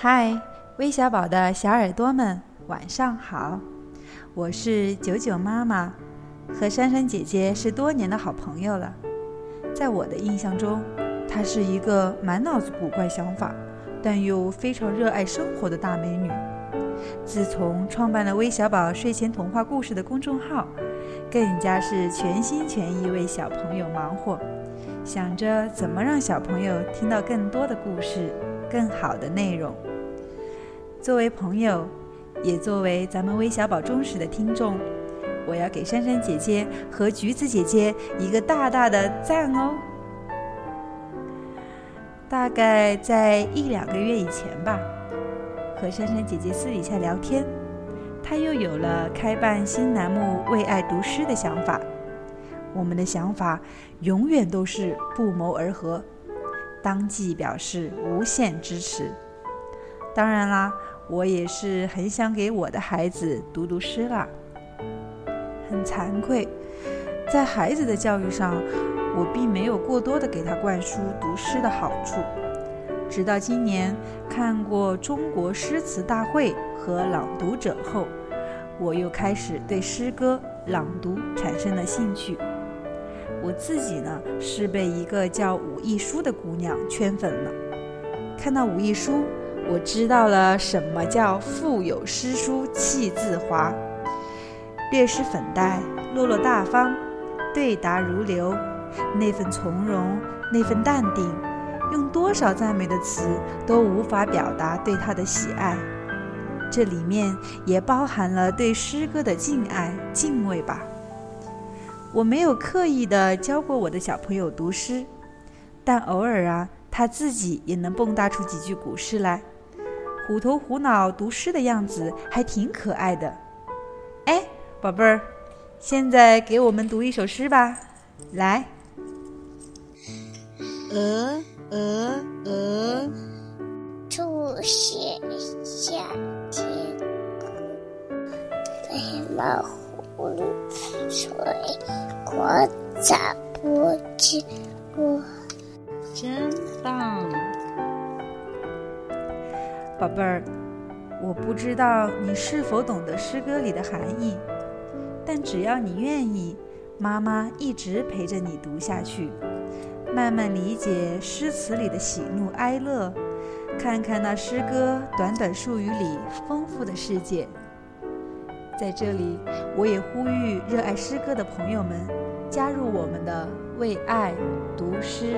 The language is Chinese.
嗨，微小宝的小耳朵们，晚上好！我是九九妈妈，和珊珊姐姐是多年的好朋友了。在我的印象中，她是一个满脑子古怪想法，但又非常热爱生活的大美女。自从创办了微小宝睡前童话故事的公众号，更加是全心全意为小朋友忙活，想着怎么让小朋友听到更多的故事。更好的内容。作为朋友，也作为咱们微小宝忠实的听众，我要给珊珊姐姐和橘子姐姐一个大大的赞哦！大概在一两个月以前吧，和珊珊姐姐私底下聊天，她又有了开办新栏目“为爱读诗”的想法。我们的想法永远都是不谋而合。当即表示无限支持。当然啦，我也是很想给我的孩子读读诗啦。很惭愧，在孩子的教育上，我并没有过多的给他灌输读诗的好处。直到今年看过中国诗词大会和朗读者后，我又开始对诗歌朗读产生了兴趣。我自己呢，是被一个叫武亦姝的姑娘圈粉了。看到武亦姝，我知道了什么叫腹有诗书气自华，略施粉黛，落落大方，对答如流，那份从容，那份淡定，用多少赞美的词都无法表达对他的喜爱。这里面也包含了对诗歌的敬爱、敬畏吧。我没有刻意的教过我的小朋友读诗，但偶尔啊，他自己也能蹦跶出几句古诗来，虎头虎脑读诗的样子还挺可爱的。哎，宝贝儿，现在给我们读一首诗吧，来。鹅鹅鹅，兔写下天空，白毛浮水。我找不见我，真棒，宝贝儿。我不知道你是否懂得诗歌里的含义，但只要你愿意，妈妈一直陪着你读下去，慢慢理解诗词里的喜怒哀乐，看看那诗歌短短数语里丰富的世界。在这里，我也呼吁热爱诗歌的朋友们加入我们的为爱读诗。